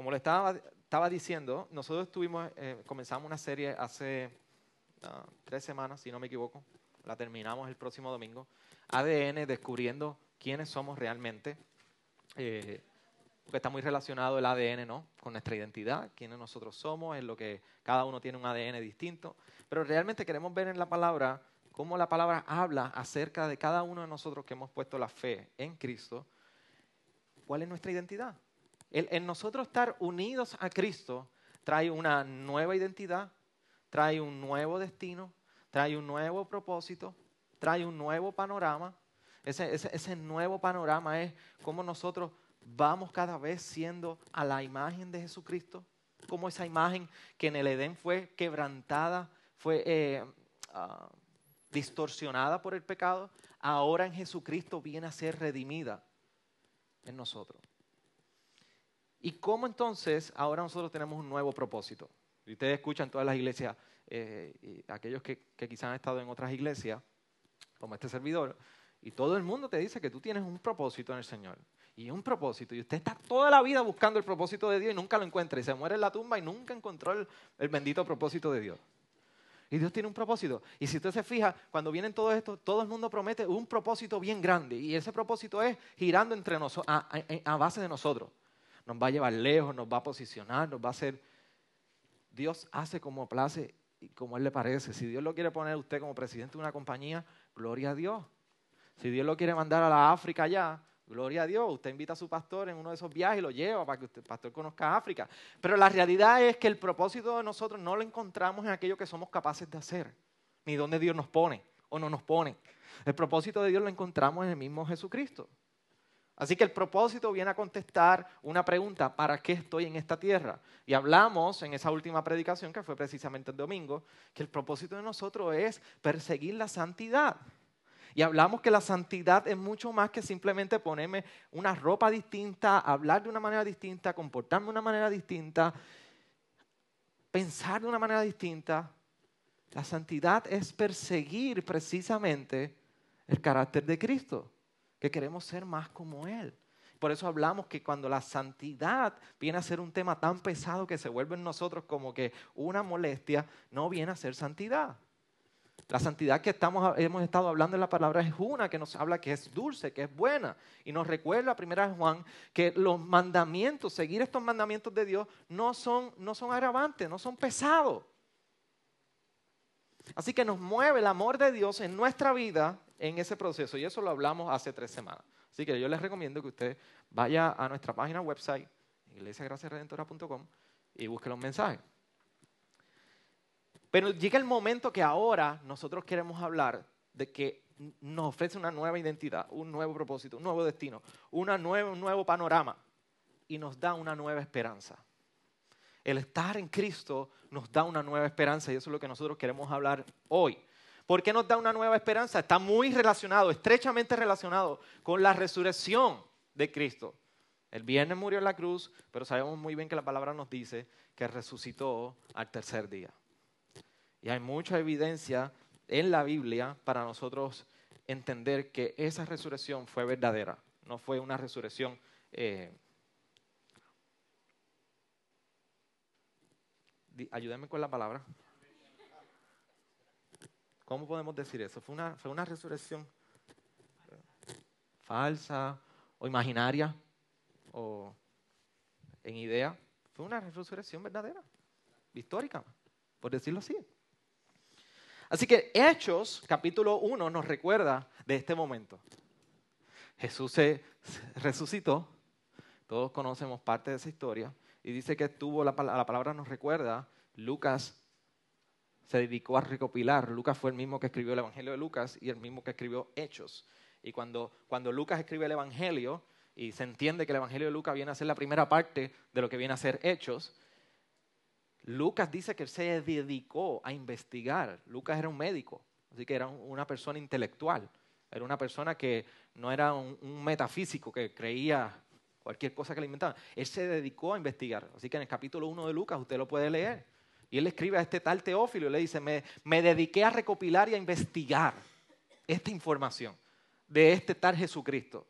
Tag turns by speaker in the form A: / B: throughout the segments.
A: como le estaba, estaba diciendo, nosotros estuvimos, eh, comenzamos una serie hace ah, tres semanas, si no me equivoco, la terminamos el próximo domingo, ADN, descubriendo quiénes somos realmente. Eh, porque está muy relacionado el ADN, ¿no? Con nuestra identidad, quiénes nosotros somos, es lo que cada uno tiene un ADN distinto. Pero realmente queremos ver en la palabra cómo la palabra habla acerca de cada uno de nosotros que hemos puesto la fe en Cristo, cuál es nuestra identidad. El, en nosotros estar unidos a Cristo trae una nueva identidad, trae un nuevo destino, trae un nuevo propósito, trae un nuevo panorama. Ese, nuevo panorama es cómo nosotros vamos cada vez siendo a la imagen de Jesucristo, como esa imagen que en el Edén fue quebrantada, fue uh, distorsionada por el pecado, ahora en Jesucristo viene a ser redimida en nosotros. ¿Y cómo entonces ahora nosotros tenemos un nuevo propósito? Y ustedes escuchan todas las iglesias, eh, y aquellos que, quizás han estado en otras iglesias, como este servidor, y todo el mundo te dice que tú tienes un propósito en el Señor y un propósito. Y usted está toda la vida buscando el propósito de Dios y nunca lo encuentra. Y se muere en la tumba y nunca encontró el, bendito propósito de Dios. Y Dios tiene un propósito. Y si usted se fija, cuando vienen todo esto, todo el mundo promete un propósito bien grande. Y ese propósito es girando entre nosotros, a, base de nosotros. Nos va a llevar lejos, nos va a posicionar, nos va a hacer. Dios hace como place y como Él le parece. Si Dios lo quiere poner a usted como presidente de una compañía, gloria a Dios. Si Dios lo quiere mandar a la África allá, Gloria a Dios, usted invita a su pastor en uno de esos viajes y lo lleva para que el pastor conozca África. Pero la realidad es que el propósito de nosotros no lo encontramos en aquello que somos capaces de hacer, ni donde Dios nos pone o no nos pone. El propósito de Dios lo encontramos en el mismo Jesucristo. Así que el propósito viene a contestar una pregunta, ¿para qué estoy en esta tierra? Y hablamos en esa última predicación, que fue precisamente el domingo, que el propósito de nosotros es perseguir la santidad. Y hablamos que la santidad es mucho más que simplemente ponerme una ropa distinta, hablar de una manera distinta, comportarme de una manera distinta, pensar de una manera distinta. La santidad es perseguir precisamente el carácter de Cristo, que queremos ser más como Él. Por eso hablamos que cuando la santidad viene a ser un tema tan pesado que se vuelve en nosotros como que una molestia, no viene a ser santidad. La santidad que estamos, hemos estado hablando en la palabra es una que nos habla que es dulce, que es buena. Y nos recuerda, primera Juan, que los mandamientos, seguir estos mandamientos de Dios, no son, no son agravantes, no son pesados. Así que nos mueve el amor de Dios en nuestra vida en ese proceso. Y eso lo hablamos hace tres semanas. Así que yo les recomiendo que usted vaya a nuestra página website, iglesiagraciaredentora.com, y busque los mensajes. Pero llega el momento que ahora nosotros queremos hablar de que nos ofrece una nueva identidad, un nuevo propósito, un nuevo destino, una un nuevo panorama y nos da una nueva esperanza. El estar en Cristo nos da una nueva esperanza y eso es lo que nosotros queremos hablar hoy. ¿Por qué nos da una nueva esperanza? Está muy relacionado, estrechamente relacionado con la resurrección de Cristo. El viernes murió en la cruz, pero sabemos muy bien que la palabra nos dice que resucitó al tercer día. Y hay mucha evidencia en la Biblia para nosotros entender que esa resurrección fue verdadera, no fue una resurrección... Eh, ayúdenme con la palabra. ¿Cómo podemos decir eso? ¿Fue una, fue una resurrección falsa o imaginaria o en idea? Fue una resurrección verdadera, histórica, por decirlo así. Así que Hechos, capítulo 1, nos recuerda de este momento. Jesús se resucitó, todos conocemos parte de esa historia, y dice que tuvo, la, la palabra nos recuerda, Lucas se dedicó a recopilar, Lucas fue el mismo que escribió el Evangelio de Lucas y el mismo que escribió Hechos. Y cuando, cuando Lucas escribe el Evangelio, y se entiende que el Evangelio de Lucas viene a ser la primera parte de lo que viene a ser Hechos, Lucas dice que se dedicó a investigar. Lucas era un médico, así que era una persona intelectual. Era una persona que no era un, metafísico que creía cualquier cosa que le inventaban. Él se dedicó a investigar. Así que en el capítulo 1 de Lucas usted lo puede leer. Y él escribe a este tal Teófilo y le dice, me, me dediqué a recopilar y a investigar esta información de este tal Jesucristo.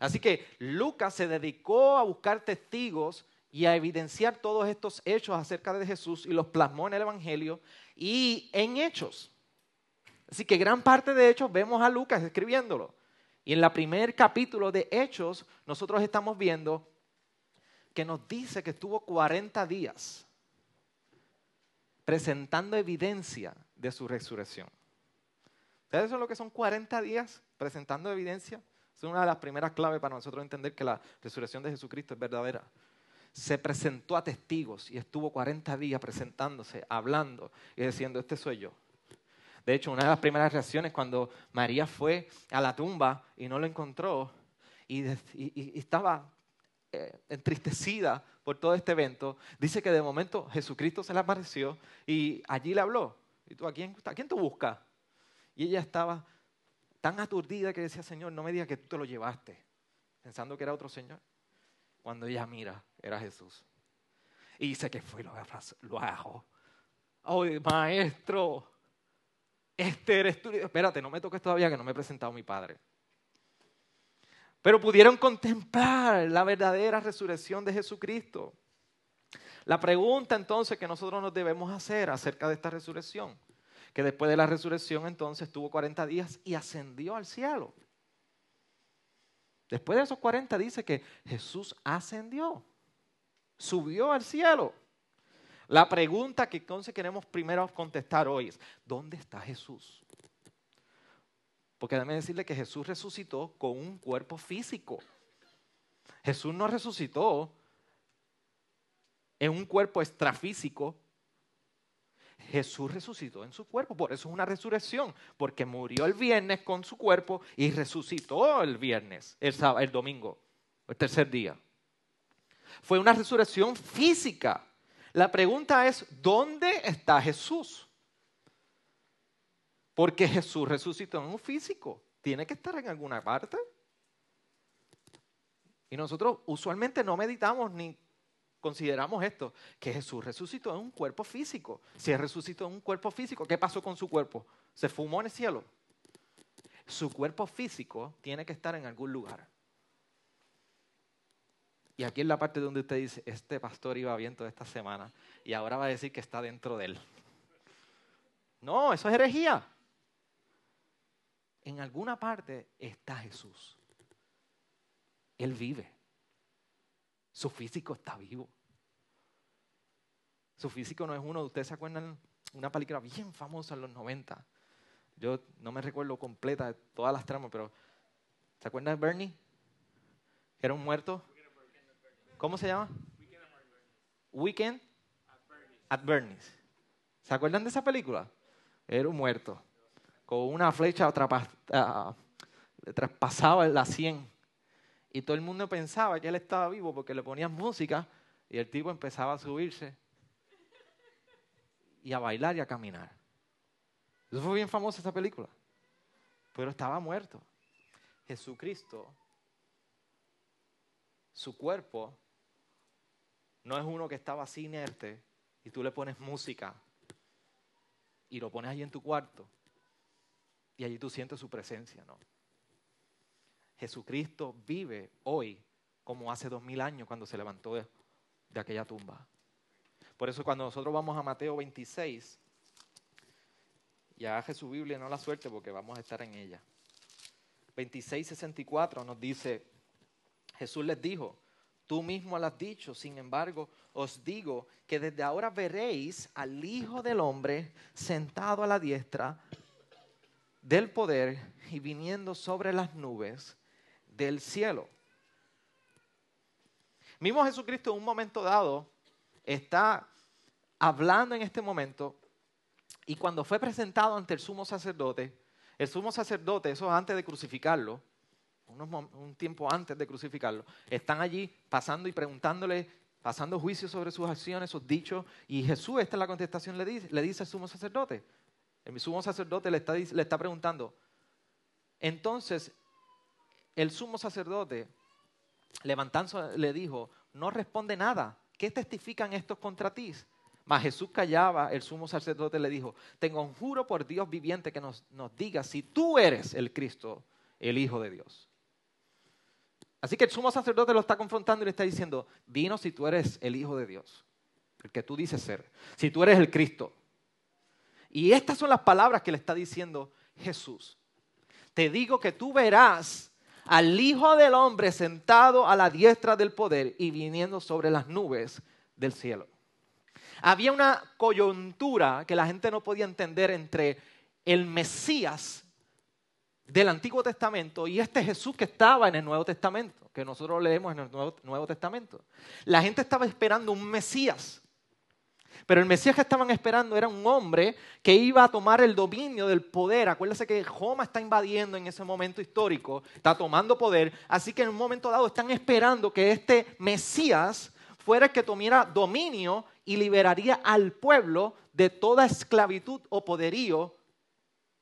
A: Así que Lucas se dedicó a buscar testigos y a evidenciar todos estos hechos acerca de Jesús y los plasmó en el Evangelio y en hechos. Así que gran parte de hechos vemos a Lucas escribiéndolo. Y en el primer capítulo de Hechos nosotros estamos viendo que nos dice que estuvo 40 días presentando evidencia de su resurrección. ¿Ustedes saben lo que son 40 días presentando evidencia? Es una de las primeras claves para nosotros entender que la resurrección de Jesucristo es verdadera. Se presentó a testigos y estuvo 40 días presentándose, hablando y diciendo, este soy yo. De hecho, una de las primeras reacciones cuando María fue a la tumba y no lo encontró y, estaba eh, entristecida por todo este evento, dice que de momento Jesucristo se le apareció y allí le habló. ¿Y tú a quién, a quién tú buscas? Y ella estaba tan aturdida que decía, Señor, no me digas que tú te lo llevaste, pensando que era otro Señor. Cuando ella mira, era Jesús. Y dice que fue lo, lo ajo. Oh, maestro, este eres tú. Espérate, no me toques todavía que no me he presentado a mi padre. Pero pudieron contemplar la verdadera resurrección de Jesucristo. La pregunta entonces que nosotros nos debemos hacer acerca de esta resurrección, que después de la resurrección entonces tuvo 40 días y ascendió al cielo. Después de esos 40 dice que Jesús ascendió, subió al cielo. La pregunta que entonces queremos primero contestar hoy es, ¿dónde está Jesús? Porque déjame decirle que Jesús resucitó con un cuerpo físico. Jesús no resucitó en un cuerpo extrafísico. Jesús resucitó en su cuerpo, por eso es una resurrección, porque murió el viernes con su cuerpo y resucitó el viernes, el, el domingo, el tercer día. Fue una resurrección física. La pregunta es, ¿dónde está Jesús? Porque Jesús resucitó en un físico. Tiene que estar en alguna parte. Y nosotros usualmente no meditamos ni consideramos esto, que Jesús resucitó en un cuerpo físico. Si resucitó en un cuerpo físico, ¿qué pasó con su cuerpo? ¿Se fumó en el cielo? Su cuerpo físico tiene que estar en algún lugar. Y aquí es la parte donde usted dice, este pastor iba bien toda esta semana y ahora va a decir que está dentro de él. No, eso es herejía. En alguna parte está Jesús. Él vive. Su físico está vivo. Su físico no es uno, ustedes se acuerdan una película bien famosa en los 90. Yo no me recuerdo completa de todas las tramas, pero ¿se acuerdan de Bernie? era un muerto ¿Cómo se llama? Weekend at Bernie's. ¿Se acuerdan de esa película? Era un muerto. Con una flecha uh, traspasaba la sien. Y todo el mundo pensaba que él estaba vivo porque le ponían música y el tipo empezaba a subirse y a bailar y a caminar. Eso fue bien famosa esa película. Pero estaba muerto. Jesucristo, su cuerpo no es uno que estaba así inerte y tú le pones música y lo pones allí en tu cuarto y allí tú sientes su presencia, ¿no? Jesucristo vive hoy como hace dos mil años cuando se levantó de, de aquella tumba. Por eso cuando nosotros vamos a Mateo 26, ya aje su Biblia, no la suerte porque vamos a estar en ella. 26, 64 nos dice, Jesús les dijo, Tú mismo lo has dicho, sin embargo, os digo que desde ahora veréis al Hijo del Hombre sentado a la diestra del poder y viniendo sobre las nubes del cielo. Mismo Jesucristo en un momento dado está hablando en este momento y cuando fue presentado ante el sumo sacerdote, el sumo sacerdote, eso antes de crucificarlo, un tiempo antes de crucificarlo, están allí pasando y preguntándole, pasando juicio sobre sus acciones, sus dichos, y Jesús, esta es la contestación, le dice, le dice al sumo sacerdote. El sumo sacerdote le está, le está preguntando. Entonces, el sumo sacerdote, levantándose, le dijo, no responde nada. ¿Qué testifican estos contra ti? Mas Jesús callaba, el sumo sacerdote le dijo, tengo un juro por Dios viviente que nos, nos diga si tú eres el Cristo, el Hijo de Dios. Así que el sumo sacerdote lo está confrontando y le está diciendo, dinos si tú eres el Hijo de Dios, el que tú dices ser, si tú eres el Cristo. Y estas son las palabras que le está diciendo Jesús. Te digo que tú verás al Hijo del Hombre sentado a la diestra del poder y viniendo sobre las nubes del cielo. Había una coyuntura que la gente no podía entender entre el Mesías del Antiguo Testamento y este Jesús que estaba en el Nuevo Testamento, que nosotros leemos en el Nuevo, Testamento. La gente estaba esperando un Mesías, pero el Mesías que estaban esperando era un hombre que iba a tomar el dominio del poder. Acuérdense que Roma está invadiendo en ese momento histórico, está tomando poder, así que en un momento dado están esperando que este Mesías fuera el que tomara dominio y liberaría al pueblo de toda esclavitud o poderío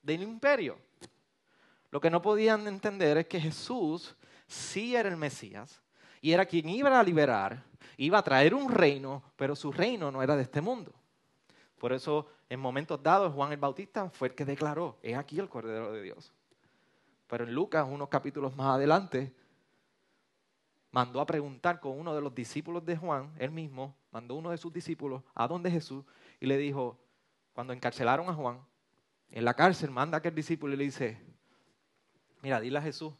A: del imperio. Lo que no podían entender es que Jesús sí era el Mesías y era quien iba a liberar, iba a traer un reino, pero su reino no era de este mundo. Por eso, en momentos dados, Juan el Bautista fue el que declaró, es aquí el Cordero de Dios. Pero en Lucas, unos capítulos más adelante, mandó a preguntar con uno de los discípulos de Juan, él mismo, mandó uno de sus discípulos a donde Jesús y le dijo, cuando encarcelaron a Juan, en la cárcel manda a aquel discípulo y le dice, mira, dile a Jesús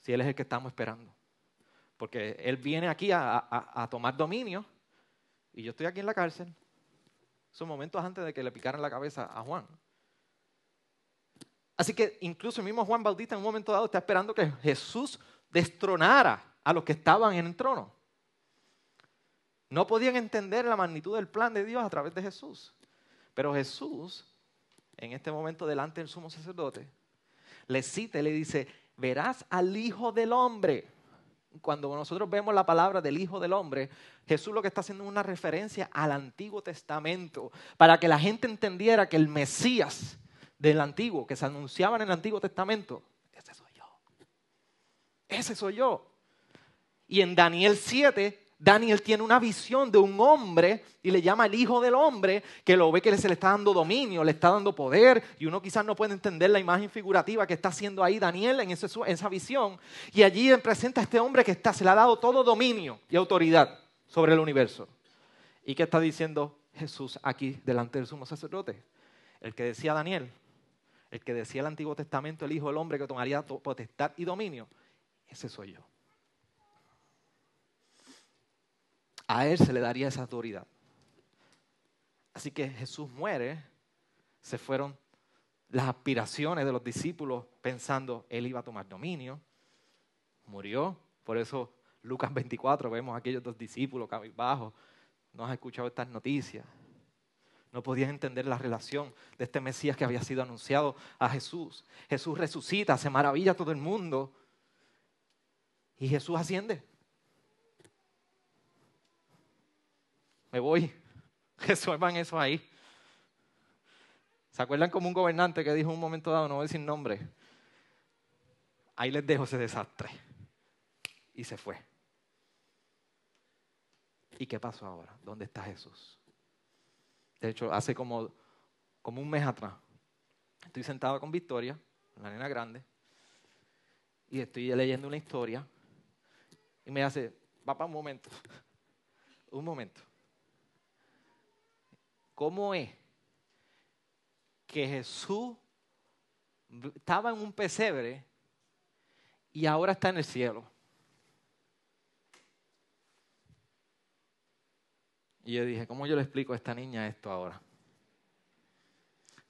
A: si Él es el que estamos esperando. Porque Él viene aquí a, tomar dominio y yo estoy aquí en la cárcel. Son momentos antes de que le picaran la cabeza a Juan. Así que incluso el mismo Juan Bautista en un momento dado está esperando que Jesús destronara a los que estaban en el trono. No podían entender la magnitud del plan de Dios a través de Jesús. Pero Jesús, en este momento delante del sumo sacerdote, le cita y le dice, verás al Hijo del Hombre. Cuando nosotros vemos la palabra del Hijo del Hombre, Jesús lo que está haciendo es una referencia al Antiguo Testamento, para que la gente entendiera que el Mesías del Antiguo, que se anunciaba en el Antiguo Testamento, ese soy yo. Ese soy yo. Y en Daniel 7 Daniel tiene una visión de un hombre y le llama el hijo del hombre, que lo ve que se le está dando dominio, le está dando poder, y uno quizás no puede entender la imagen figurativa que está haciendo ahí Daniel en, esa visión. Y allí presenta a este hombre que está, se le ha dado todo dominio y autoridad sobre el universo. ¿Y qué está diciendo Jesús aquí delante del sumo sacerdote? El que decía Daniel, el que decía el Antiguo Testamento, el hijo del hombre que tomaría potestad y dominio, ese soy yo. A Él se le daría esa autoridad. Así que Jesús muere, se fueron las aspiraciones de los discípulos pensando Él iba a tomar dominio, murió, por eso Lucas 24 vemos a aquellos dos discípulos cabizbajos, no has escuchado estas noticias. No podían entender la relación de este Mesías que había sido anunciado a Jesús. Jesús resucita, se maravilla a todo el mundo. Y Jesús asciende. Me voy. Resuelvan eso ahí. ¿Se acuerdan como un gobernante que dijo en un momento dado, no voy decir nombre? Ahí les dejo ese desastre. Y se fue. ¿Y qué pasó ahora? ¿Dónde está Jesús? De hecho, hace como, como un mes atrás, estoy sentado con Victoria, la nena grande, y estoy leyendo una historia, y me hace, papá, un momento, un momento. ¿Cómo es que Jesús estaba en un pesebre y ahora está en el cielo? Y yo dije, ¿cómo yo le explico a esta niña esto ahora?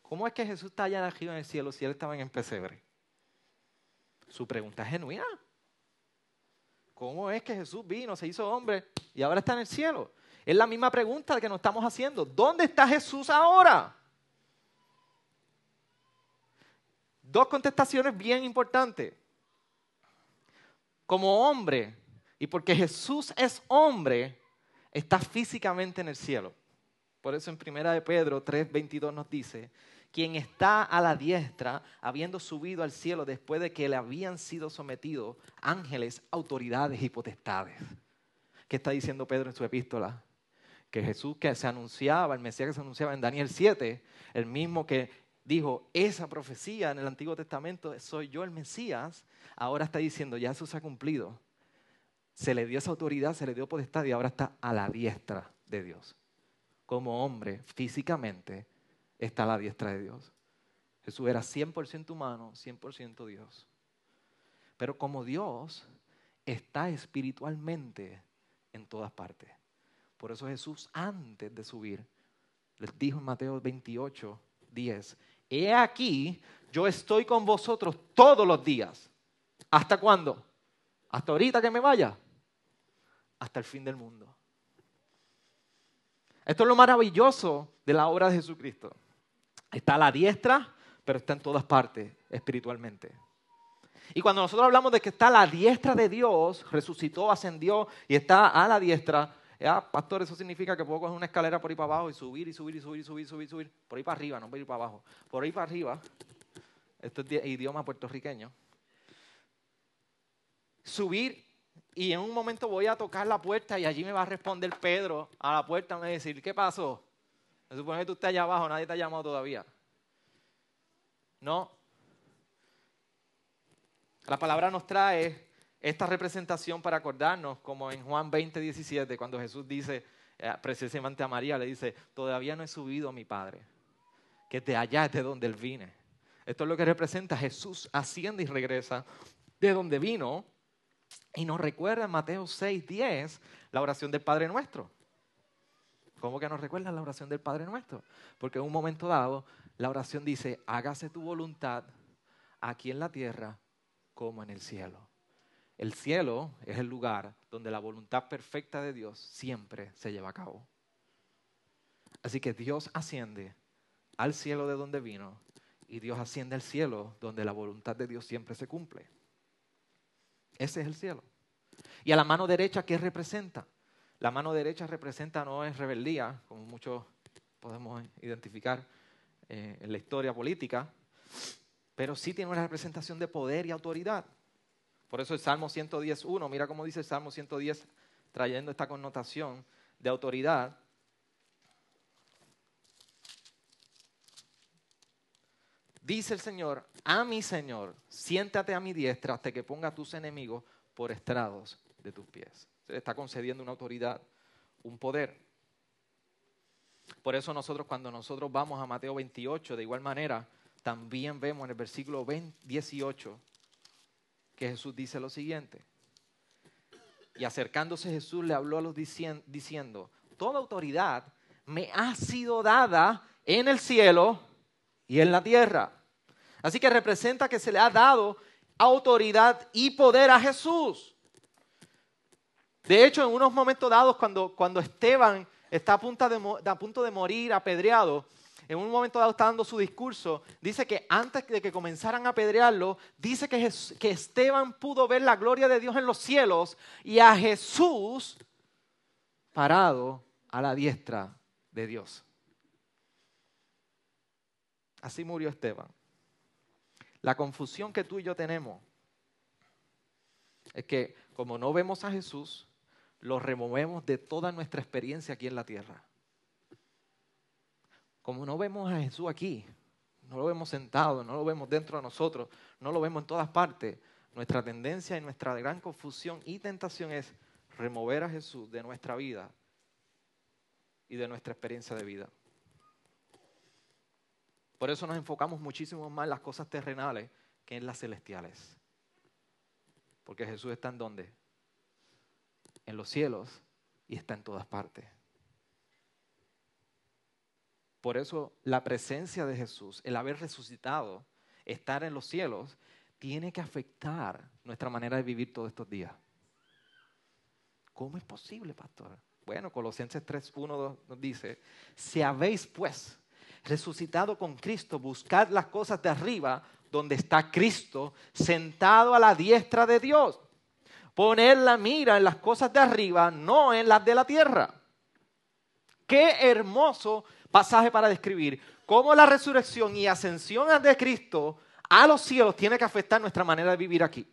A: ¿Cómo es que Jesús está allá arriba en el cielo si él estaba en el pesebre? Su pregunta es genuina. ¿Cómo es que Jesús vino, se hizo hombre y ahora está en el cielo? Es la misma pregunta que nos estamos haciendo. ¿Dónde está Jesús ahora? Dos contestaciones bien importantes. Como hombre, y porque Jesús es hombre, está físicamente en el cielo. Por eso en Primera de Pedro 3:22 nos dice, quien está a la diestra, habiendo subido al cielo después de que le habían sido sometidos ángeles, autoridades y potestades. ¿Qué está diciendo Pedro en su epístola? Que Jesús que se anunciaba, el Mesías que se anunciaba en Daniel 7, el mismo que dijo esa profecía en el Antiguo Testamento, soy yo el Mesías, ahora está diciendo, ya eso se ha cumplido. Se le dio esa autoridad, se le dio potestad y ahora está a la diestra de Dios. Como hombre, físicamente, está a la diestra de Dios. Jesús era 100% humano, 100% Dios. Pero como Dios, está espiritualmente en todas partes. Por eso Jesús, antes de subir, les dijo en Mateo 28, 10, he aquí, yo estoy con vosotros todos los días. ¿Hasta cuándo? ¿Hasta ahorita que me vaya? Hasta el fin del mundo. Esto es lo maravilloso de la obra de Jesucristo. Está a la diestra, pero está en todas partes espiritualmente. Y cuando nosotros hablamos de que está a la diestra de Dios, resucitó, ascendió y está a la diestra, ya, pastor, eso significa que puedo coger una escalera por ahí para abajo y subir y subir y subir y subir subir, subir, por ahí para arriba, no por ahí para abajo, por ahí para arriba. Esto es idioma puertorriqueño. Subir y en un momento voy a tocar la puerta y allí me va a responder Pedro a la puerta me va a decir, ¿qué pasó? Se supone que tú estás allá abajo, nadie te ha llamado todavía. No. La palabra nos trae esta representación para acordarnos, como en Juan 20, 17, cuando Jesús dice, eh, precisamente a María, le dice, todavía no he subido a mi Padre, que de allá es de donde Él vine. Esto es lo que representa Jesús asciende y regresa de donde vino y nos recuerda en Mateo 6, 10 la oración del Padre Nuestro. ¿Cómo que nos recuerda la oración del Padre Nuestro? Porque en un momento dado la oración dice, hágase tu voluntad aquí en la tierra como en el cielo. El cielo es el lugar donde la voluntad perfecta de Dios siempre se lleva a cabo. Así que Dios asciende al cielo de donde vino y Dios asciende al cielo donde la voluntad de Dios siempre se cumple. Ese es el cielo. Y a la mano derecha, ¿qué representa? La mano derecha representa no es rebeldía, como muchos podemos identificar eh, en la historia política, pero sí tiene una representación de poder y autoridad. Por eso el Salmo 110.1, mira cómo dice el Salmo 110, trayendo esta connotación de autoridad. Dice el Señor, a mi Señor, siéntate a mi diestra hasta que ponga a tus enemigos por estrados de tus pies. Se le está concediendo una autoridad, un poder. Por eso nosotros cuando nosotros vamos a Mateo 28, de igual manera, también vemos en el versículo 18 que Jesús dice lo siguiente. Y acercándose Jesús le habló a los diciendo, toda autoridad me ha sido dada en el cielo y en la tierra. Así que representa que se le ha dado autoridad y poder a Jesús. De hecho, en unos momentos dados, cuando, cuando Esteban está a punto, de, a punto de morir apedreado, en un momento dado está dando su discurso, dice que antes de que comenzaran a apedrearlo, dice que, que Esteban pudo ver la gloria de Dios en los cielos y a Jesús parado a la diestra de Dios. Así murió Esteban. La confusión que tú y yo tenemos es que como no vemos a Jesús, lo removemos de toda nuestra experiencia aquí en la tierra. Como no vemos a Jesús aquí, no lo vemos sentado, no lo vemos dentro de nosotros, no lo vemos en todas partes, nuestra tendencia y nuestra gran confusión y tentación es remover a Jesús de nuestra vida y de nuestra experiencia de vida. Por eso nos enfocamos muchísimo más en las cosas terrenales que en las celestiales. Porque Jesús está en dónde? En los cielos y está en todas partes. Por eso la presencia de Jesús, el haber resucitado, estar en los cielos, tiene que afectar nuestra manera de vivir todos estos días. ¿Cómo es posible, pastor? Bueno, Colosenses 3, 1 nos dice, si habéis pues resucitado con Cristo, buscad las cosas de arriba, donde está Cristo, sentado a la diestra de Dios. Poner la mira en las cosas de arriba, no en las de la tierra. Qué hermoso pasaje para describir cómo la resurrección y ascensión de Cristo a los cielos tiene que afectar nuestra manera de vivir aquí.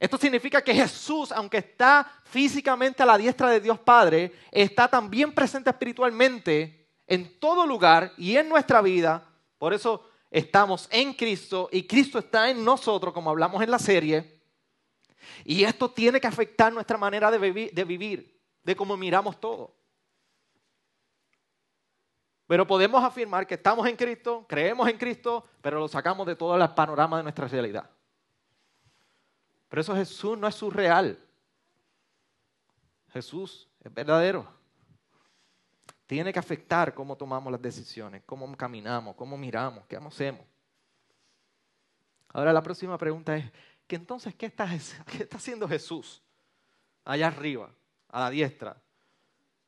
A: Esto significa que Jesús, aunque está físicamente a la diestra de Dios Padre, está también presente espiritualmente en todo lugar y en nuestra vida. Por eso estamos en Cristo y Cristo está en nosotros, como hablamos en la serie. Y esto tiene que afectar nuestra manera de, vivir, de cómo miramos todo. Pero podemos afirmar que estamos en Cristo, creemos en Cristo, pero lo sacamos de todo el panorama de nuestra realidad. Pero eso Jesús no es surreal. Jesús es verdadero. Tiene que afectar cómo tomamos las decisiones, cómo caminamos, cómo miramos, qué hacemos. Ahora la próxima pregunta es, ¿qué entonces qué está haciendo Jesús allá arriba, a la diestra,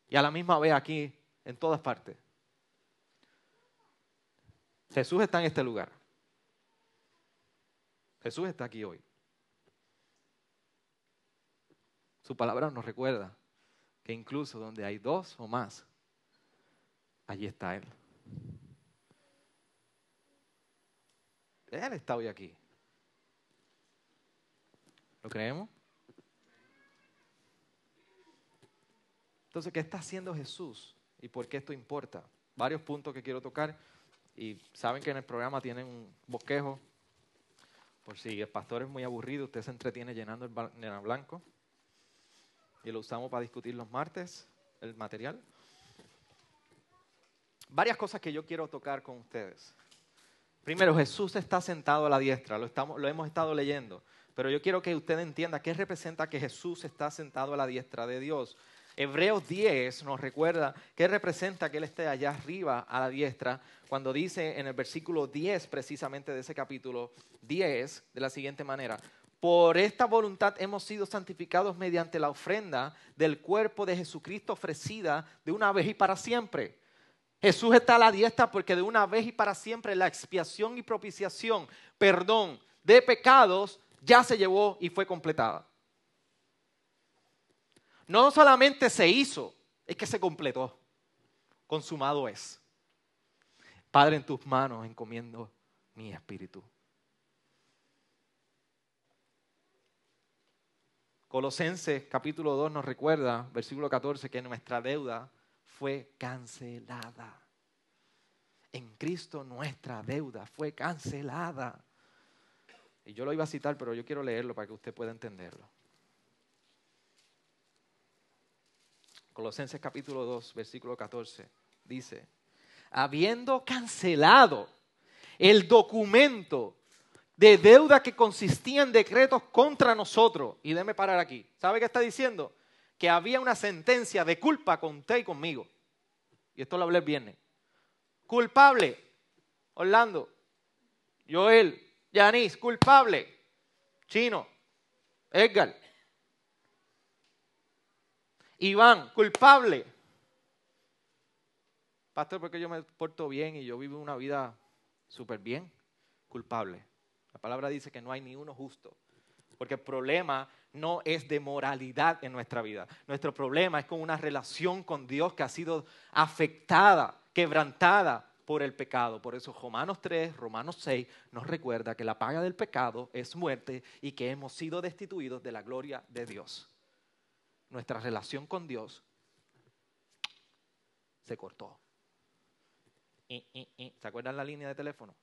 A: y a la misma vez aquí, en todas partes? Jesús está en este lugar. Jesús está aquí hoy. Su palabra nos recuerda que incluso donde hay dos o más, allí está Él. Él está hoy aquí. ¿Lo creemos? Entonces, ¿qué está haciendo Jesús? ¿Y por qué esto importa? Varios puntos que quiero tocar. Y saben que en el programa tienen un bosquejo. Por si el pastor es muy aburrido, usted se entretiene llenando el banner blanco. Y lo usamos para discutir los martes, el material. Varias cosas que yo quiero tocar con ustedes. Primero, Jesús está sentado a la diestra, lo, estamos, lo hemos estado leyendo. Pero yo quiero que usted entienda qué representa que Jesús está sentado a la diestra de Dios. Hebreos 10 nos recuerda qué representa que Él esté allá arriba a la diestra, cuando dice en el versículo 10 precisamente de ese capítulo 10 de la siguiente manera, por esta voluntad hemos sido santificados mediante la ofrenda del cuerpo de Jesucristo ofrecida de una vez y para siempre. Jesús está a la diestra porque de una vez y para siempre la expiación y propiciación, perdón de pecados, ya se llevó y fue completada. No solamente se hizo, es que se completó. Consumado es. Padre, en tus manos encomiendo mi espíritu. Colosenses capítulo 2 nos recuerda, versículo 14, que nuestra deuda fue cancelada. En Cristo nuestra deuda fue cancelada. Y yo lo iba a citar, pero yo quiero leerlo para que usted pueda entenderlo. Colosenses capítulo 2, versículo 14, dice, habiendo cancelado el documento de deuda que consistía en decretos contra nosotros, y déme parar aquí, ¿sabe qué está diciendo? Que había una sentencia de culpa con usted y conmigo. Y esto lo hablé el viernes. Culpable, Orlando, Joel, Yanis, culpable, Chino, Edgar, Iván, culpable. Pastor, porque yo me porto bien y yo vivo una vida súper bien, culpable. La palabra dice que no hay ni uno justo. Porque el problema no es de moralidad en nuestra vida. Nuestro problema es con una relación con Dios que ha sido afectada, quebrantada por el pecado. Por eso Romanos 3, Romanos 6 nos recuerda que la paga del pecado es muerte y que hemos sido destituidos de la gloria de Dios nuestra relación con Dios se cortó. ¿Se acuerdan la línea de teléfono?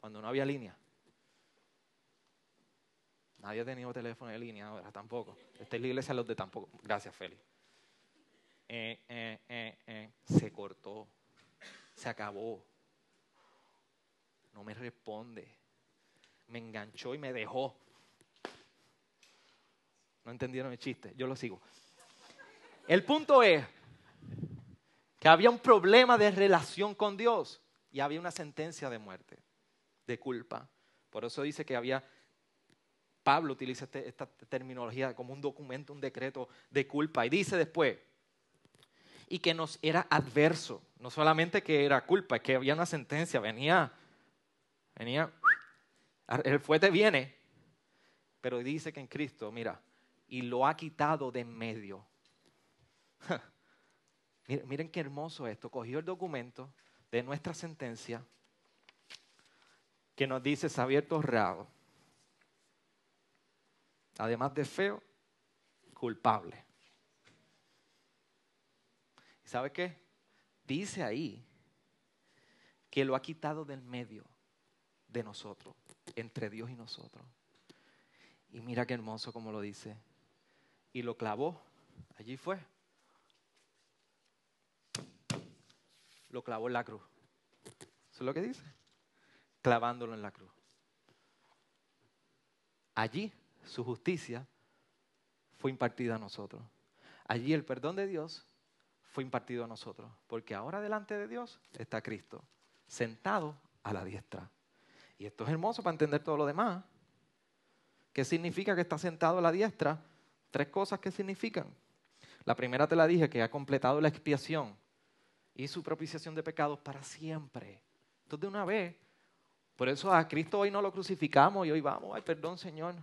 A: Cuando no había línea. Nadie ha tenido teléfono de línea ahora tampoco. Esta es la iglesia los de tampoco. Gracias, Félix. Eh, eh, eh, se cortó. Se acabó. No me responde. Me enganchó y me dejó. No entendieron el chiste, yo lo sigo. El punto es que había un problema de relación con Dios y había una sentencia de muerte, de culpa. Por eso dice que había, Pablo utiliza este, esta terminología como un documento, un decreto de culpa. Y dice después, y que nos era adverso, no solamente que era culpa, es que había una sentencia, venía, venía, el fuerte viene, pero dice que en Cristo, mira, y lo ha quitado de en medio. miren, qué hermoso esto. Cogió el documento de nuestra sentencia que nos dice Xavier Torrado, además de feo, culpable. ¿Y sabe qué? Dice ahí que lo ha quitado del medio de nosotros, entre Dios y nosotros. Y mira qué hermoso como lo dice. Y lo clavó. Allí fue. Lo clavó en la cruz. Eso es lo que dice. Clavándolo en la cruz. Allí su justicia fue impartida a nosotros. Allí el perdón de Dios fue impartido a nosotros. Porque ahora delante de Dios está Cristo, sentado a la diestra. Y esto es hermoso para entender todo lo demás. ¿Qué significa que está sentado a la diestra? Tres cosas que significan. La primera te la dije, que ha completado la expiación y su propiciación de pecados para siempre. Entonces, de una vez, por eso a Cristo hoy no lo crucificamos y hoy vamos, ay, perdón, Señor.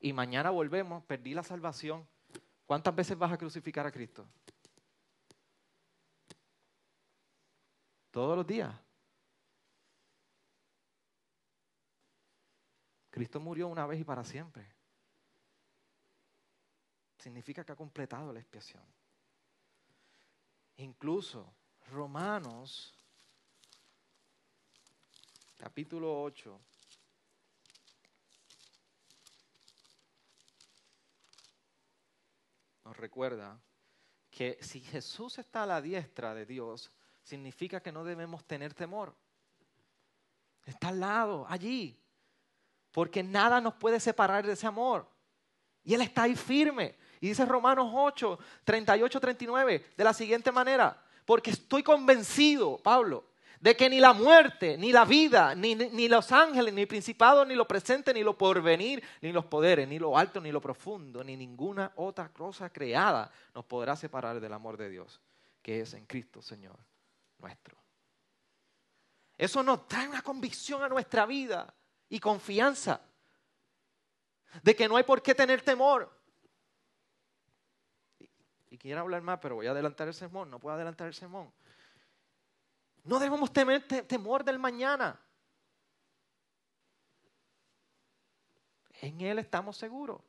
A: Y mañana volvemos, perdí la salvación. ¿Cuántas veces vas a crucificar a Cristo? Todos los días. Cristo murió una vez y para siempre. Significa que ha completado la expiación. Incluso Romanos, capítulo 8, nos recuerda que si Jesús está a la diestra de Dios, significa que no debemos tener temor. Está al lado, allí. Porque nada nos puede separar de ese amor. Y Él está ahí firme. Y dice Romanos 8, 38, 39, de la siguiente manera. Porque estoy convencido, Pablo, de que ni la muerte, ni la vida, ni, ni los ángeles, ni el principado, ni lo presente, ni lo porvenir, ni los poderes, ni lo alto, ni lo profundo, ni ninguna otra cosa creada nos podrá separar del amor de Dios, que es en Cristo, Señor nuestro. Eso nos trae una convicción a nuestra vida y confianza de que no hay por qué tener temor. Y, quiero hablar más, pero voy a adelantar el sermón, no puedo adelantar el sermón. No debemos tener temor del mañana. En Él estamos seguros.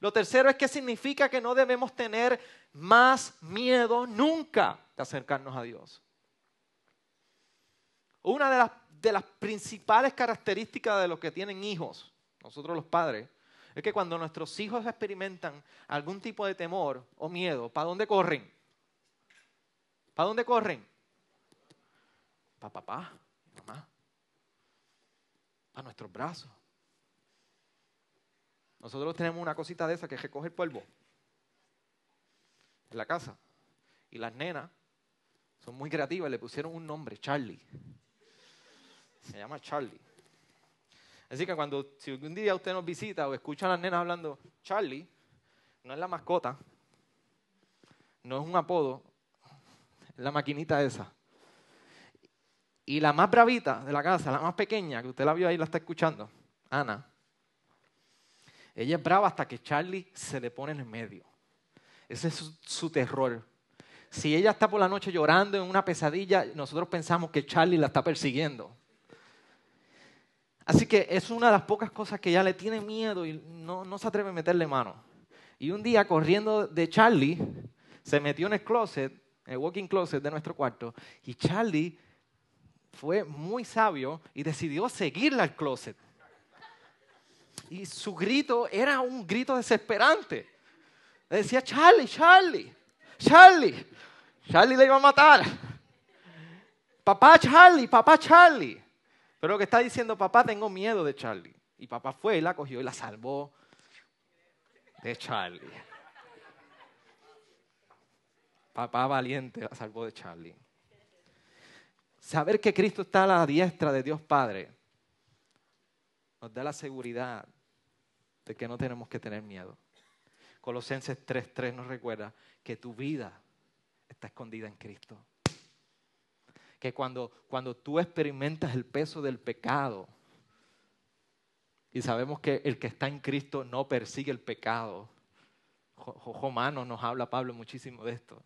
A: Lo tercero es que significa que no debemos tener más miedo nunca de acercarnos a Dios. Una de las principales características de los que tienen hijos, nosotros los padres, es que cuando nuestros hijos experimentan algún tipo de temor o miedo, ¿para dónde corren? ¿Para dónde corren? Para papá, mamá, para nuestros brazos. Nosotros tenemos una cosita de esa que recoge el polvo en la casa. Y las nenas son muy creativas, le pusieron un nombre, Charlie. Se llama Charlie. Así que cuando, si un día usted nos visita o escucha a las nenas hablando, Charlie, no es la mascota, no es un apodo, es la maquinita esa. Y la más bravita de la casa, la más pequeña, que usted la vio ahí, la está escuchando, Ana. Ella es brava hasta que Charlie se le pone en el medio. Ese es su, su terror. Si ella está por la noche llorando en una pesadilla, nosotros pensamos que Charlie la está persiguiendo. Así que es una de las pocas cosas que ya le tiene miedo y no, se atreve a meterle mano. Y un día corriendo de Charlie, se metió en el closet, en el walking closet de nuestro cuarto, y Charlie fue muy sabio y decidió seguirla al closet. Y su grito era un grito desesperante. Le decía, Charlie, Charlie, Charlie, Charlie le iba a matar. Papá Charlie, papá Charlie. Pero lo que está diciendo, papá, tengo miedo de Charlie. Y papá fue y la cogió y la salvó de Charlie. Papá valiente la salvó de Charlie. Saber que Cristo está a la diestra de Dios Padre nos da la seguridad de que no tenemos que tener miedo. Colosenses 3:3 nos recuerda que tu vida está escondida en Cristo que cuando, cuando tú experimentas el peso del pecado, y sabemos que el que está en Cristo no persigue el pecado, Romano nos habla Pablo muchísimo de esto.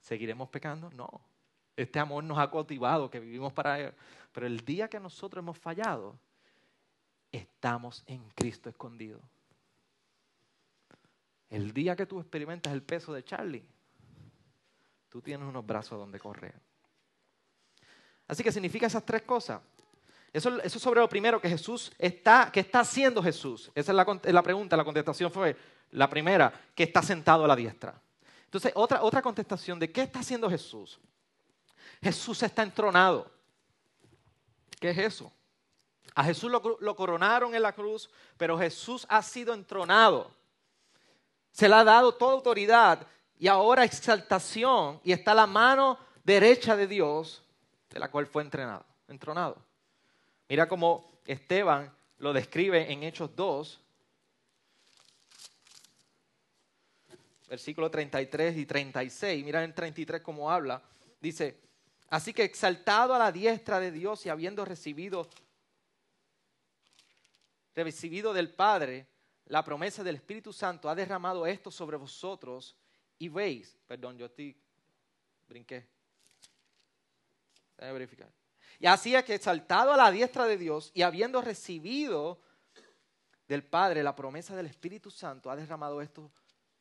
A: ¿Seguiremos pecando? No. Este amor nos ha cultivado, que vivimos para Él. Pero el día que nosotros hemos fallado, estamos en Cristo escondido. El día que tú experimentas el peso de Charlie, tú tienes unos brazos donde correr. Así que significa esas tres cosas. Eso, eso sobre lo primero que Jesús está, que está haciendo Jesús. Esa es la, pregunta, la contestación fue la primera, que está sentado a la diestra. Entonces, otra, otra contestación de qué está haciendo Jesús. Jesús está entronado. ¿Qué es eso? A Jesús lo, lo, coronaron en la cruz, pero Jesús ha sido entronado. Se le ha dado toda autoridad y ahora exaltación y está la mano derecha de Dios, de la cual fue entrenado, entronado. Mira cómo Esteban lo describe en Hechos 2, versículo 33 y 36. Mira en 33 cómo habla. Dice, así que exaltado a la diestra de Dios y habiendo recibido, recibido del Padre la promesa del Espíritu Santo, ha derramado esto sobre vosotros y veis, perdón, yo estoy, brinqué. Déjame verificar. Y así es que exaltado a la diestra de Dios y habiendo recibido del Padre la promesa del Espíritu Santo, ha derramado esto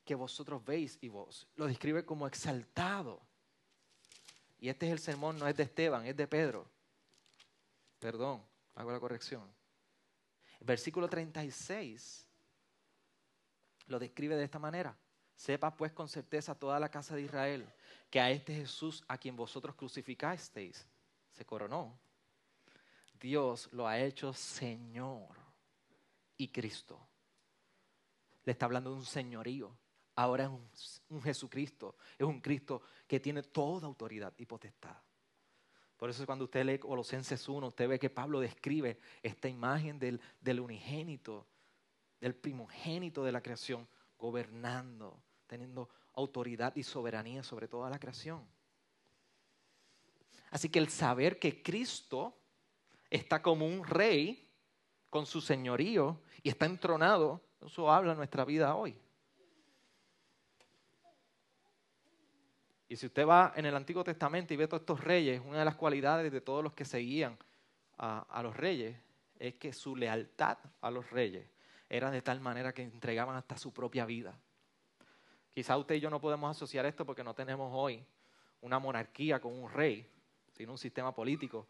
A: que vosotros veis y vos. Lo describe como exaltado. Y este es el sermón, no es de Esteban, es de Pedro. Perdón, hago la corrección. versículo 36 lo describe de esta manera. Sepa pues con certeza toda la casa de Israel que a este Jesús a quien vosotros crucificasteis se coronó. Dios lo ha hecho Señor y Cristo. Le está hablando de un señorío ahora es un, Jesucristo, es un Cristo que tiene toda autoridad y potestad. Por eso cuando usted lee Colosenses 1, usted ve que Pablo describe esta imagen del, del unigénito, del primogénito de la creación, gobernando, teniendo autoridad y soberanía sobre toda la creación. Así que el saber que Cristo está como un rey con su señorío y está entronado, eso habla nuestra vida hoy. Y si usted va en el Antiguo Testamento y ve todos estos reyes, una de las cualidades de todos los que seguían a, los reyes es que su lealtad a los reyes era de tal manera que entregaban hasta su propia vida. Quizá usted y yo no podemos asociar esto porque no tenemos hoy una monarquía con un rey, sino un sistema político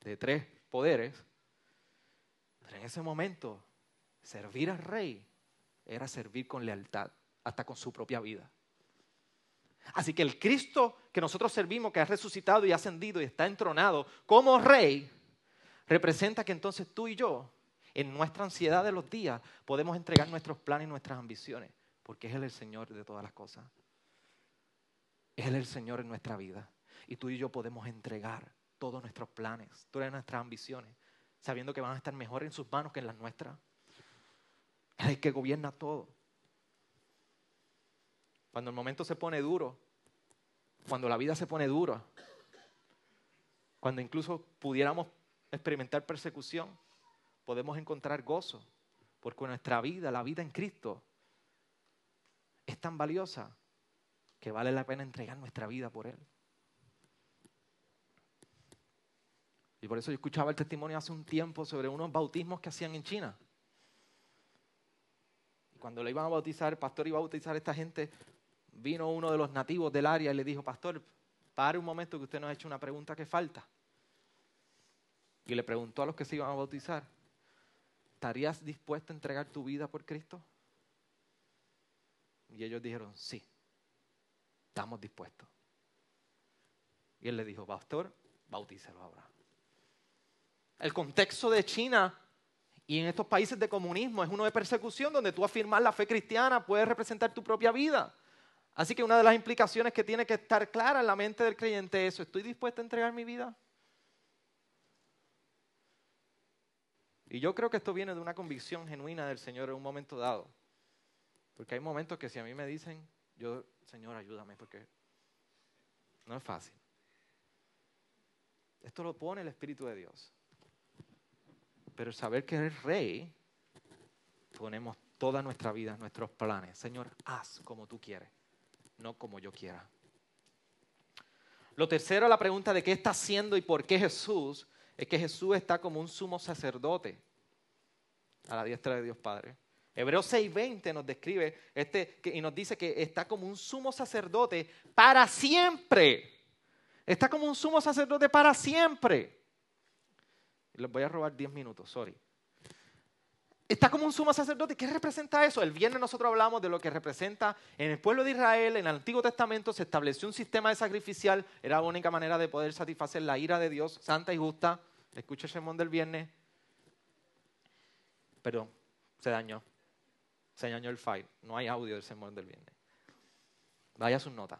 A: de tres poderes. Pero en ese momento, servir al rey era servir con lealtad, hasta con su propia vida. Así que el Cristo que nosotros servimos, que ha resucitado y ascendido y está entronado como rey, representa que entonces tú y yo, en nuestra ansiedad de los días, podemos entregar nuestros planes y nuestras ambiciones, porque Él es el Señor de todas las cosas. Él es el Señor en nuestra vida. Y tú y yo podemos entregar todos nuestros planes, todas nuestras ambiciones, sabiendo que van a estar mejor en sus manos que en las nuestras. Él es el que gobierna todo. Cuando el momento se pone duro, cuando la vida se pone dura, cuando incluso pudiéramos experimentar persecución, podemos encontrar gozo, porque nuestra vida, la vida en Cristo, es tan valiosa que vale la pena entregar nuestra vida por Él. Y por eso yo escuchaba el testimonio hace un tiempo sobre unos bautismos que hacían en China. Y cuando le iban a bautizar, el pastor iba a bautizar a esta gente, vino uno de los nativos del área y le dijo, pastor, pare un momento que usted nos ha hecho una pregunta que falta. Y le preguntó a los que se iban a bautizar, ¿estarías dispuesto a entregar tu vida por Cristo? Y ellos dijeron, sí, estamos dispuestos. Y él le dijo, pastor, bautícelo ahora. El contexto de China y en estos países de comunismo es uno de persecución donde tú afirmas la fe cristiana puedes representar tu propia vida. Así que una de las implicaciones que tiene que estar clara en la mente del creyente es eso, ¿estoy dispuesto a entregar mi vida? Y yo creo que esto viene de una convicción genuina del Señor en un momento dado. Porque hay momentos que si a mí me dicen, yo, Señor, ayúdame, porque no es fácil. Esto lo pone el Espíritu de Dios. Pero saber que eres rey, ponemos toda nuestra vida, nuestros planes. Señor, haz como tú quieres no como yo quiera. Lo tercero, la pregunta de qué está haciendo y por qué Jesús, es que Jesús está como un sumo sacerdote a la diestra de Dios Padre. Hebreos 6:20 nos describe este, y nos dice que está como un sumo sacerdote para siempre. Está como un sumo sacerdote para siempre. Les voy a robar 10 minutos, sorry. Está como un sumo sacerdote. ¿Qué representa eso? El viernes nosotros hablamos de lo que representa en el pueblo de Israel, en el Antiguo Testamento se estableció un sistema de sacrificial. Era la única manera de poder satisfacer la ira de Dios, santa y justa. Escucha el sermón del viernes. Pero se dañó. Se dañó el file. No hay audio del sermón del viernes. Vaya su nota.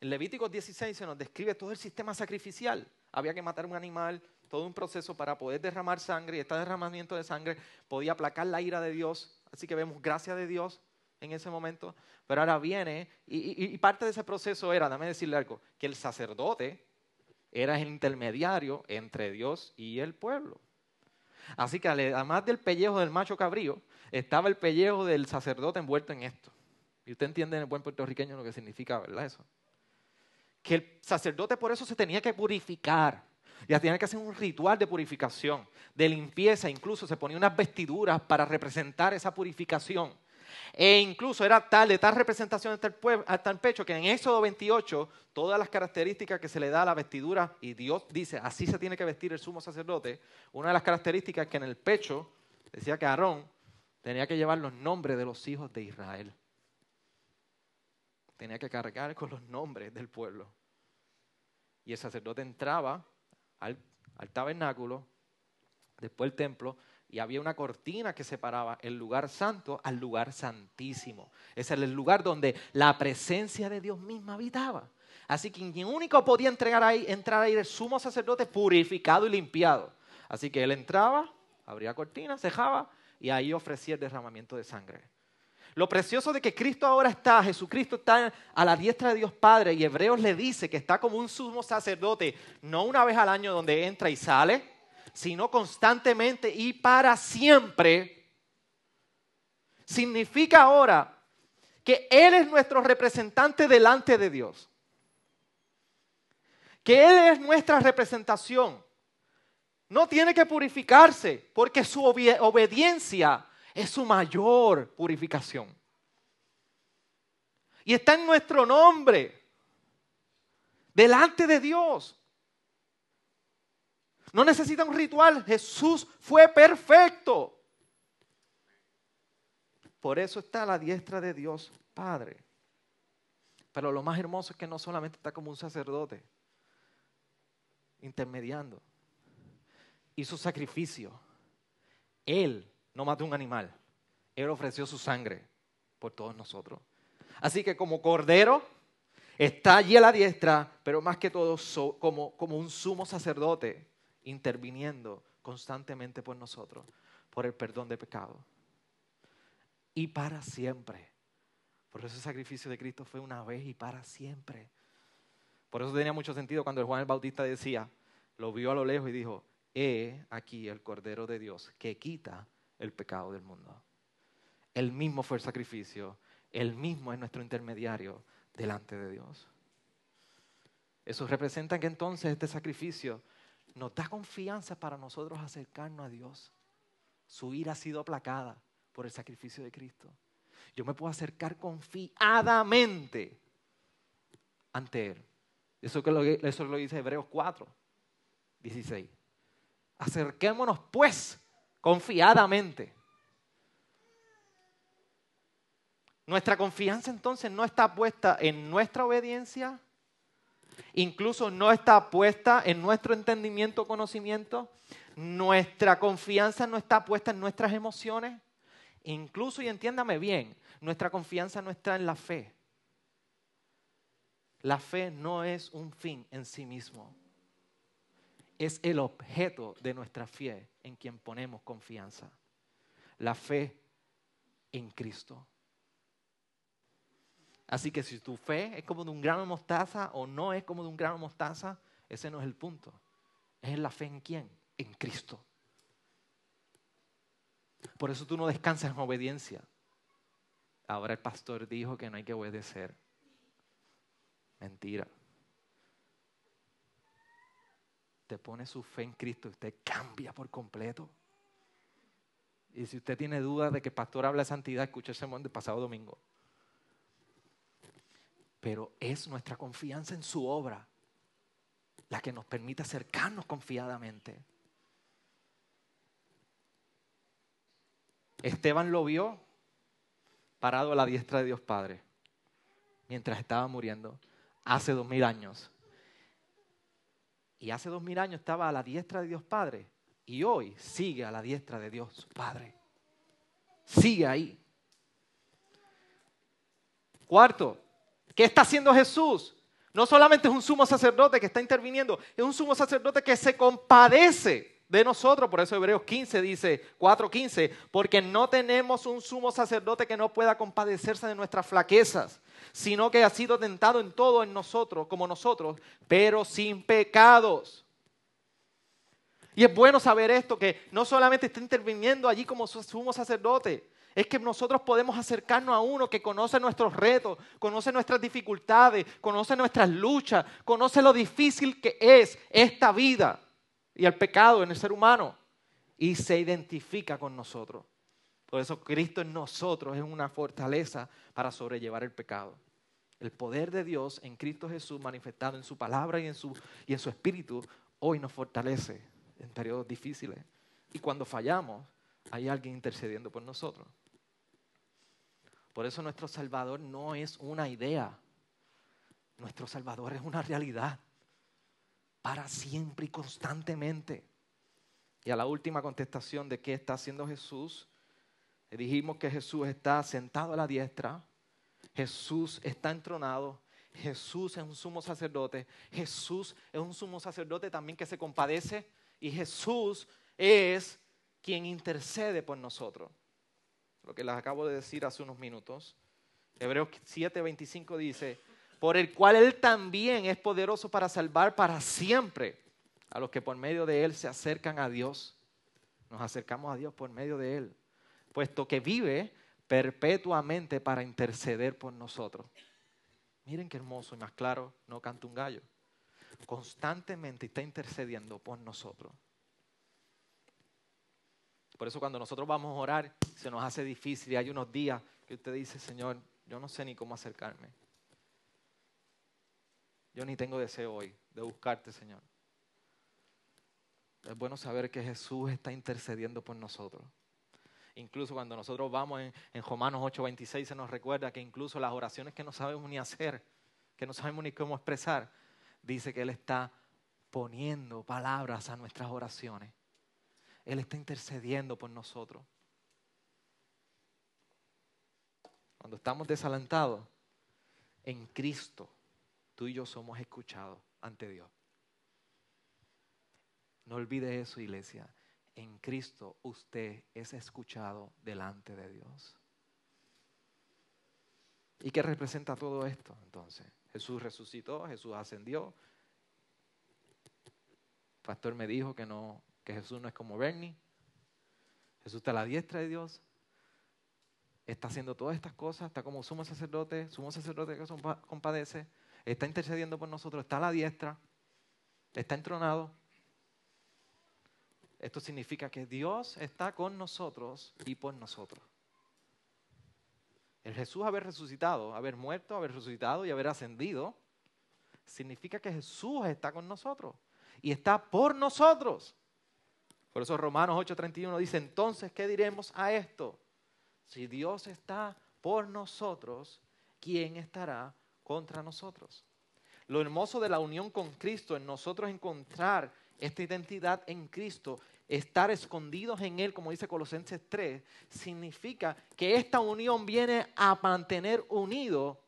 A: En Levítico 16 se nos describe todo el sistema sacrificial. Había que matar un animal, todo un proceso para poder derramar sangre y este derramamiento de sangre podía aplacar la ira de Dios. Así que vemos gracia de Dios en ese momento. Pero ahora viene, y, parte de ese proceso era, dame decirle algo, que el sacerdote era el intermediario entre Dios y el pueblo. Así que además del pellejo del macho cabrío, estaba el pellejo del sacerdote envuelto en esto. Y usted entiende en el buen puertorriqueño lo que significa, ¿verdad? Eso. Que el sacerdote por eso se tenía que purificar. Ya tenía que hacer un ritual de purificación, de limpieza, incluso se ponía unas vestiduras para representar esa purificación. E incluso era tal, de tal representación hasta el, hasta el pecho, que en Éxodo 28, todas las características que se le da a la vestidura, y Dios dice, así se tiene que vestir el sumo sacerdote, una de las características es que en el pecho, decía que Aarón tenía que llevar los nombres de los hijos de Israel. Tenía que cargar con los nombres del pueblo. Y el sacerdote entraba al, tabernáculo, después el templo, y había una cortina que separaba el lugar santo al lugar santísimo. Ese era el lugar donde la presencia de Dios misma habitaba. Así que quien único podía entrar ahí, entrar ahí el sumo sacerdote purificado y limpiado. Así que él entraba, abría cortina, cejaba y ahí ofrecía el derramamiento de sangre. Lo precioso de que Cristo ahora está, Jesucristo está a la diestra de Dios Padre y Hebreos le dice que está como un sumo sacerdote, no una vez al año donde entra y sale, sino constantemente y para siempre. Significa ahora que Él es nuestro representante delante de Dios. Que Él es nuestra representación. No tiene que purificarse porque su obediencia es su mayor purificación. Y está en nuestro nombre, delante de Dios. No necesita un ritual, Jesús fue perfecto. Por eso está a la diestra de Dios Padre. Pero lo más hermoso es que no solamente está como un sacerdote, intermediando, hizo sacrificio. Él no mató un animal. Él ofreció su sangre por todos nosotros. Así que como cordero está allí a la diestra, pero más que todo como, como un sumo sacerdote interviniendo constantemente por nosotros, por el perdón de pecado. Y para siempre. Por eso el sacrificio de Cristo fue una vez y para siempre. Por eso tenía mucho sentido cuando el Juan el Bautista decía, lo vio a lo lejos y dijo, he aquí el Cordero de Dios que quita el pecado del mundo. Él mismo fue el sacrificio, Él mismo es nuestro intermediario delante de Dios. Eso representa que entonces este sacrificio nos da confianza para nosotros acercarnos a Dios. Su ira ha sido aplacada por el sacrificio de Cristo. Yo me puedo acercar confiadamente ante Él. Eso, que lo, eso lo dice Hebreos 4, 16. Acerquémonos pues confiadamente. Nuestra confianza entonces no está puesta en nuestra obediencia, incluso no está puesta en nuestro entendimiento o conocimiento, nuestra confianza no está puesta en nuestras emociones, incluso, y entiéndame bien, nuestra confianza no está en la fe. La fe no es un fin en sí mismo es el objeto de nuestra fe en quien ponemos confianza. La fe en Cristo. Así que si tu fe es como de un grano de mostaza o no es como de un grano de mostaza, ese no es el punto. Es la fe en quién? En Cristo. Por eso tú no descansas en obediencia. Ahora el pastor dijo que no hay que obedecer. Mentira. Te pone su fe en Cristo, usted cambia por completo. Y si usted tiene dudas de que el pastor habla de santidad, escuche ese sermón pasado domingo. Pero es nuestra confianza en su obra la que nos permite acercarnos confiadamente. Esteban lo vio parado a la diestra de Dios Padre mientras estaba muriendo hace dos mil años. Y hace dos mil años estaba a la diestra de Dios Padre y hoy sigue a la diestra de Dios Padre. Sigue ahí. Cuarto, ¿qué está haciendo Jesús? No solamente es un sumo sacerdote que está interviniendo, es un sumo sacerdote que se compadece de nosotros. Por eso Hebreos 15 dice, 4.15, porque no tenemos un sumo sacerdote que no pueda compadecerse de nuestras flaquezas, sino que ha sido tentado en todo en nosotros, como nosotros, pero sin pecados. Y es bueno saber esto, que no solamente está interviniendo allí como sumo sacerdote, es que nosotros podemos acercarnos a uno que conoce nuestros retos, conoce nuestras dificultades, conoce nuestras luchas, conoce lo difícil que es esta vida y el pecado en el ser humano y se identifica con nosotros. Por eso Cristo en nosotros es una fortaleza para sobrellevar el pecado. El poder de Dios en Cristo Jesús manifestado en su palabra y en su, y en su espíritu hoy nos fortalece en periodos difíciles. Y cuando fallamos, hay alguien intercediendo por nosotros. Por eso nuestro Salvador no es una idea. Nuestro Salvador es una realidad. Para siempre y constantemente. Y a la última contestación de qué está haciendo Jesús, le dijimos que Jesús está sentado a la diestra, Jesús está entronado, Jesús es un sumo sacerdote, Jesús es un sumo sacerdote también que se compadece y Jesús es quien intercede por nosotros. Lo que les acabo de decir hace unos minutos. Hebreos 7:25 dice, por el cual Él también es poderoso para salvar para siempre a los que por medio de Él se acercan a Dios. Nos acercamos a Dios por medio de Él, puesto que vive perpetuamente para interceder por nosotros. Miren qué hermoso y más claro, no canta un gallo constantemente está intercediendo por nosotros. Por eso cuando nosotros vamos a orar, se nos hace difícil y hay unos días que usted dice, Señor, yo no sé ni cómo acercarme. Yo ni tengo deseo hoy de buscarte, Señor. Es bueno saber que Jesús está intercediendo por nosotros. Incluso cuando nosotros vamos en, en Romanos 8:26 se nos recuerda que incluso las oraciones que no sabemos ni hacer, que no sabemos ni cómo expresar, dice que Él está poniendo palabras a nuestras oraciones. Él está intercediendo por nosotros. Cuando estamos desalentados, en Cristo, tú y yo somos escuchados ante Dios. No olvide eso, iglesia. En Cristo usted es escuchado delante de Dios. ¿Y qué representa todo esto entonces? Jesús resucitó, Jesús ascendió. El pastor me dijo que, no, que Jesús no es como Bernie. Jesús está a la diestra de Dios. Está haciendo todas estas cosas, está como sumo sacerdote, sumo sacerdote que compadece, está intercediendo por nosotros, está a la diestra, está entronado. Esto significa que Dios está con nosotros y por nosotros. El Jesús haber resucitado, haber muerto, haber resucitado y haber ascendido, significa que Jesús está con nosotros y está por nosotros. Por eso Romanos 8:31 dice, entonces, ¿qué diremos a esto? Si Dios está por nosotros, ¿quién estará contra nosotros? Lo hermoso de la unión con Cristo, en nosotros encontrar esta identidad en Cristo, estar escondidos en Él, como dice Colosenses 3, significa que esta unión viene a mantener unido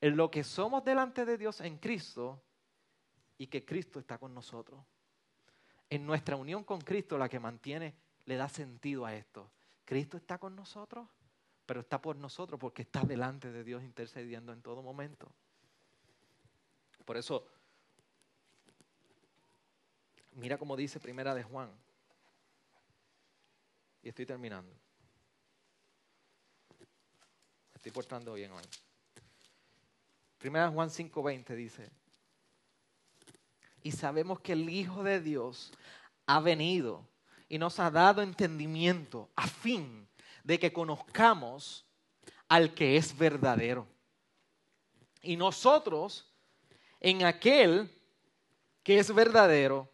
A: en lo que somos delante de Dios en Cristo y que Cristo está con nosotros. En nuestra unión con Cristo la que mantiene, le da sentido a esto. Cristo está con nosotros, pero está por nosotros porque está delante de Dios intercediendo en todo momento. Por eso Mira cómo dice Primera de Juan. Y estoy terminando. estoy portando bien hoy. Primera de Juan 5:20 dice, y sabemos que el Hijo de Dios ha venido y nos ha dado entendimiento a fin de que conozcamos al que es verdadero. Y nosotros, en aquel que es verdadero,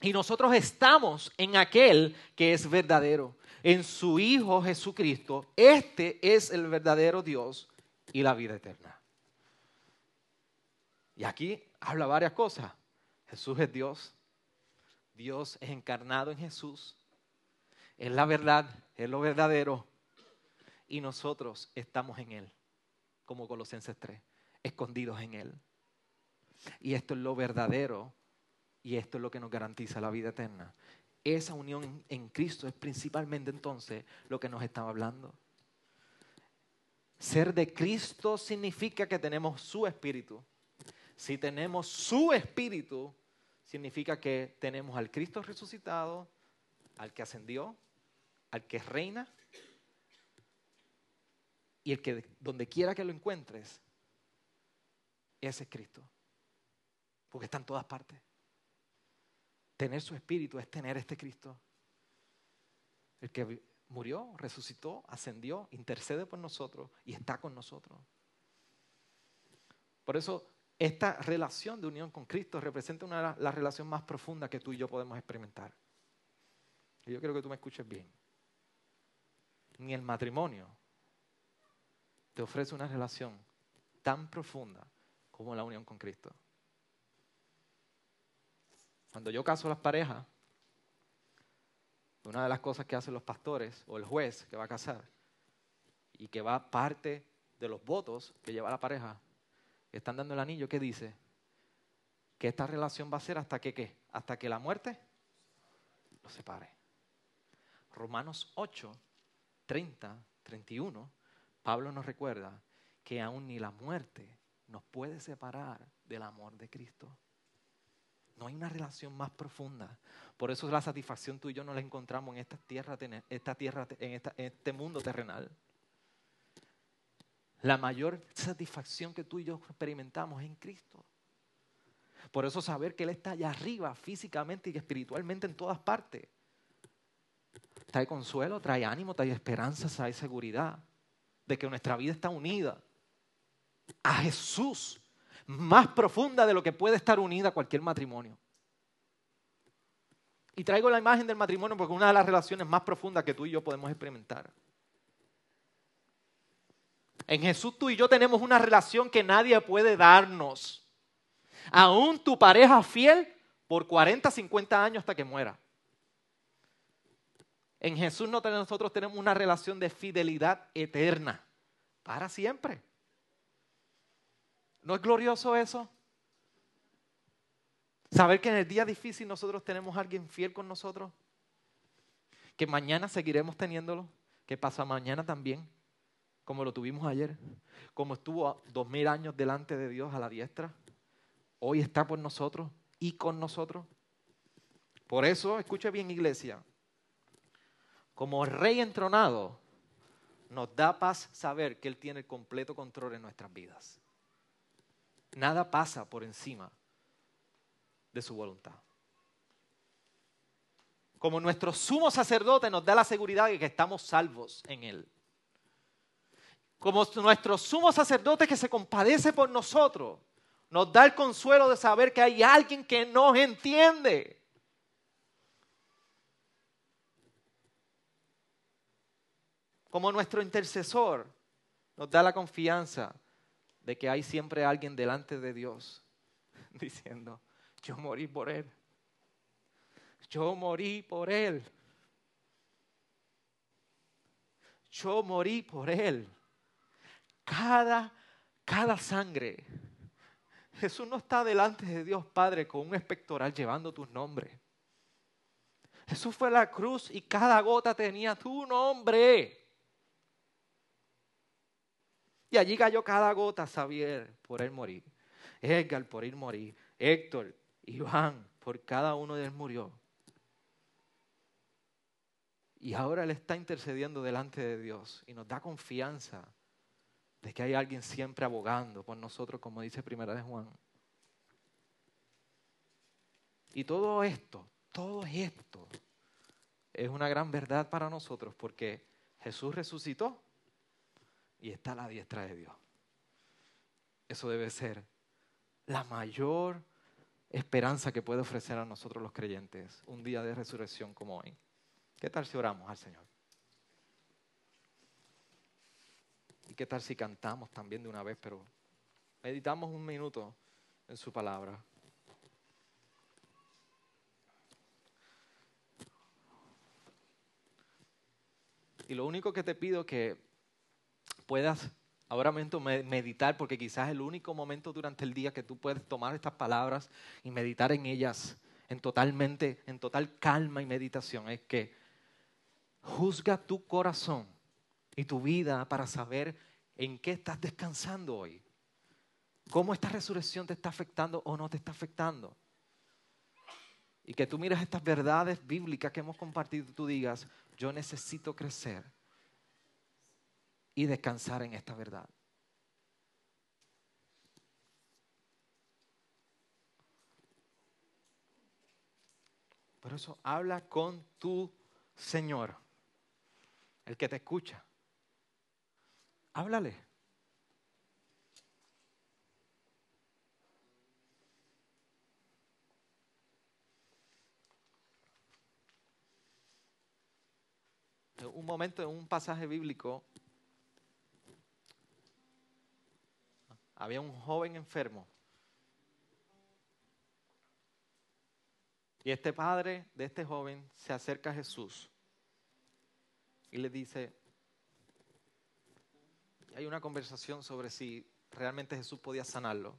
A: y nosotros estamos en aquel que es verdadero, en su Hijo Jesucristo. Este es el verdadero Dios y la vida eterna. Y aquí habla varias cosas. Jesús es Dios. Dios es encarnado en Jesús. Es la verdad, es lo verdadero. Y nosotros estamos en Él, como Colosenses 3, escondidos en Él. Y esto es lo verdadero y esto es lo que nos garantiza la vida eterna. Esa unión en Cristo es principalmente entonces lo que nos estaba hablando. Ser de Cristo significa que tenemos su espíritu. Si tenemos su espíritu, significa que tenemos al Cristo resucitado, al que ascendió, al que reina, y el que donde quiera que lo encuentres, ese es Cristo. Porque está en todas partes. Tener su espíritu es tener este Cristo. El que murió, resucitó, ascendió, intercede por nosotros y está con nosotros. Por eso esta relación de unión con Cristo representa una la relación más profunda que tú y yo podemos experimentar. Y yo quiero que tú me escuches bien. Ni el matrimonio te ofrece una relación tan profunda como la unión con Cristo. Cuando yo caso a las parejas, una de las cosas que hacen los pastores o el juez que va a casar y que va parte de los votos que lleva la pareja, están dando el anillo, ¿qué dice? Que esta relación va a ser hasta que qué? Hasta que la muerte los separe. Romanos 8, 30, 31, Pablo nos recuerda que aún ni la muerte nos puede separar del amor de Cristo. No hay una relación más profunda. Por eso la satisfacción tú y yo no la encontramos en esta tierra, esta tierra en, este mundo terrenal. La mayor satisfacción que tú y yo experimentamos es en Cristo. Por eso saber que Él está allá arriba, físicamente y espiritualmente en todas partes. Trae consuelo, trae ánimo, trae esperanza, trae seguridad de que nuestra vida está unida a Jesús más profunda de lo que puede estar unida cualquier matrimonio. Y traigo la imagen del matrimonio porque es una de las relaciones más profundas que tú y yo podemos experimentar. En Jesús tú y yo tenemos una relación que nadie puede darnos. Aún tu pareja fiel por 40, 50 años hasta que muera. En Jesús nosotros tenemos una relación de fidelidad eterna, para siempre. ¿No es glorioso eso? Saber que en el día difícil nosotros tenemos a alguien fiel con nosotros. Que mañana seguiremos teniéndolo. Que pasa mañana también. Como lo tuvimos ayer. Como estuvo dos mil años delante de Dios a la diestra. Hoy está por nosotros y con nosotros. Por eso, escuche bien iglesia. Como rey entronado, nos da paz saber que Él tiene el completo control en nuestras vidas. Nada pasa por encima de su voluntad. Como nuestro sumo sacerdote nos da la seguridad de que estamos salvos en Él. Como nuestro sumo sacerdote que se compadece por nosotros, nos da el consuelo de saber que hay alguien que nos entiende. Como nuestro intercesor nos da la confianza de que hay siempre alguien delante de Dios diciendo, yo morí por Él. Yo morí por Él. Yo morí por Él. Cada, cada sangre. Jesús no está delante de Dios Padre con un espectoral llevando tu nombre. Jesús fue a la cruz y cada gota tenía tu nombre. Y allí cayó cada gota, Xavier, por él morir. Edgar, por él morir. Héctor, Iván, por cada uno de él murió. Y ahora Él está intercediendo delante de Dios y nos da confianza de que hay alguien siempre abogando por nosotros, como dice Primera de Juan. Y todo esto, todo esto, es una gran verdad para nosotros porque Jesús resucitó y está a la diestra de Dios. Eso debe ser la mayor esperanza que puede ofrecer a nosotros los creyentes un día de resurrección como hoy. ¿Qué tal si oramos al Señor? ¿Y qué tal si cantamos también de una vez, pero meditamos un minuto en su palabra? Y lo único que te pido que puedas ahora mismo meditar, porque quizás es el único momento durante el día que tú puedes tomar estas palabras y meditar en ellas en totalmente, en total calma y meditación, es que juzga tu corazón y tu vida para saber en qué estás descansando hoy. ¿Cómo esta resurrección te está afectando o no te está afectando? Y que tú mires estas verdades bíblicas que hemos compartido y tú digas, yo necesito crecer y descansar en esta verdad. Por eso habla con tu Señor, el que te escucha. Háblale. Un momento en un pasaje bíblico había un joven enfermo. Y este padre de este joven se acerca a Jesús y le dice, hay una conversación sobre si realmente Jesús podía sanarlo.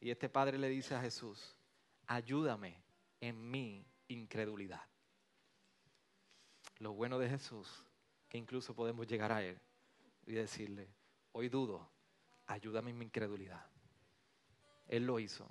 A: Y este padre le dice a Jesús, ayúdame en mi incredulidad. Lo bueno de Jesús, que incluso podemos llegar a Él y decirle, hoy dudo, ayúdame en mi incredulidad. Él lo hizo.